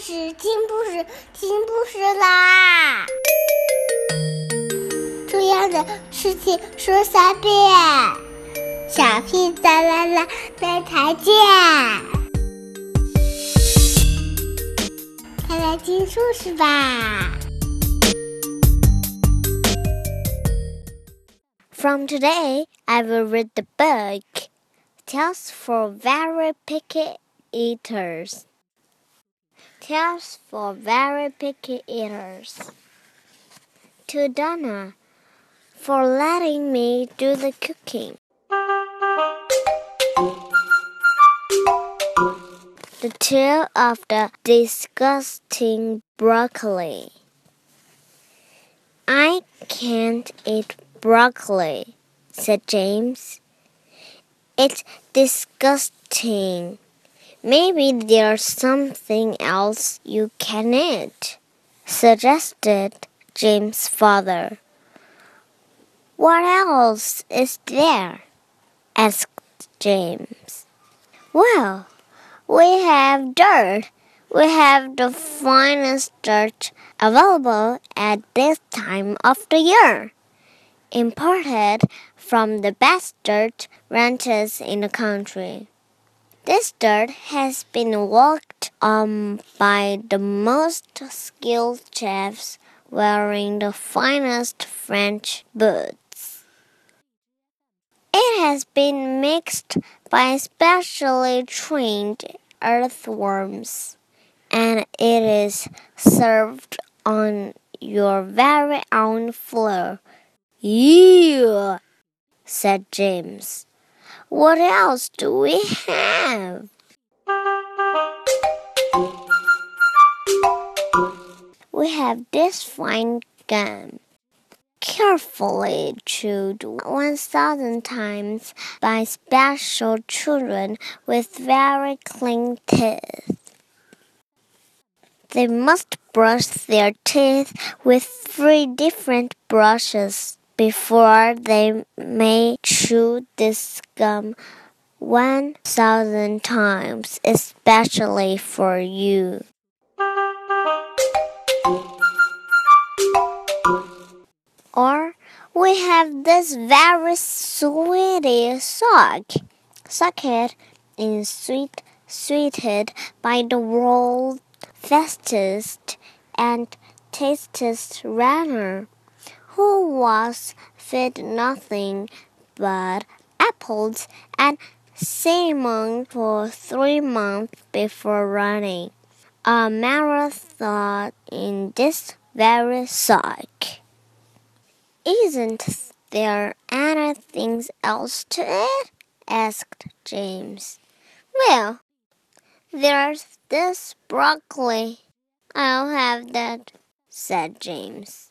事，听故事，听故事啦！重要的事情说三遍，小屁哒啦啦，明天见！快来听故事吧！From today, I will read the book Tales for Very Picky Eaters. Tales for Very Picky Eaters. To Donna for letting me do the cooking. The tale of the disgusting broccoli. I can't eat broccoli, said James. It's disgusting. Maybe there's something else you can eat, suggested James' father. What else is there? asked James. Well, we have dirt. We have the finest dirt available at this time of the year, imported from the best dirt ranches in the country. This dirt has been worked on by the most skilled chefs wearing the finest French boots. It has been mixed by specially trained earthworms, and it is served on your very own floor. Yeah, said James. What else do we have? We have this fine gum carefully chewed 1,000 times by special children with very clean teeth. They must brush their teeth with three different brushes before they may chew this gum 1,000 times, especially for you. Or we have this very sweetie sock. Socket is sweet, sweeted by the world's fastest and tastiest runner, who was fed nothing but apples and cinnamon for three months before running a marathon in this very sock. Isn't there anything else to it? asked James. Well, there's this broccoli. I'll have that, said James.